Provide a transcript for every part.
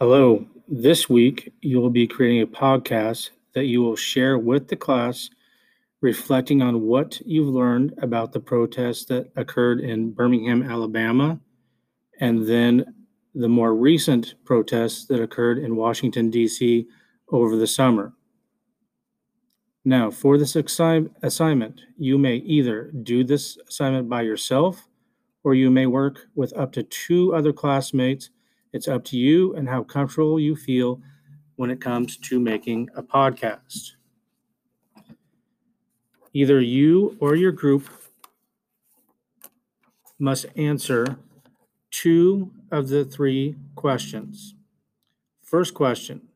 Hello. This week, you will be creating a podcast that you will share with the class, reflecting on what you've learned about the protests that occurred in Birmingham, Alabama, and then the more recent protests that occurred in Washington, D.C. over the summer. Now, for this assign- assignment, you may either do this assignment by yourself or you may work with up to two other classmates. It's up to you and how comfortable you feel when it comes to making a podcast. Either you or your group must answer two of the three questions. First question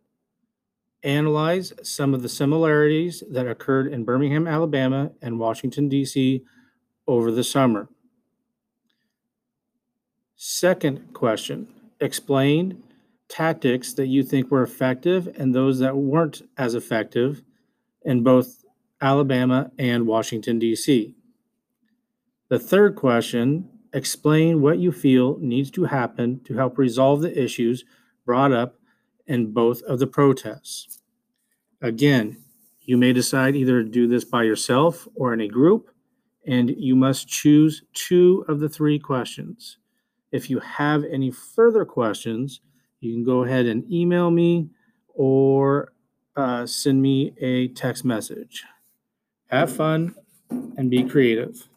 Analyze some of the similarities that occurred in Birmingham, Alabama, and Washington, D.C. over the summer. Second question Explain tactics that you think were effective and those that weren't as effective in both Alabama and Washington, D.C. The third question Explain what you feel needs to happen to help resolve the issues brought up in both of the protests. Again, you may decide either to do this by yourself or in a group, and you must choose two of the three questions. If you have any further questions, you can go ahead and email me or uh, send me a text message. Have fun and be creative.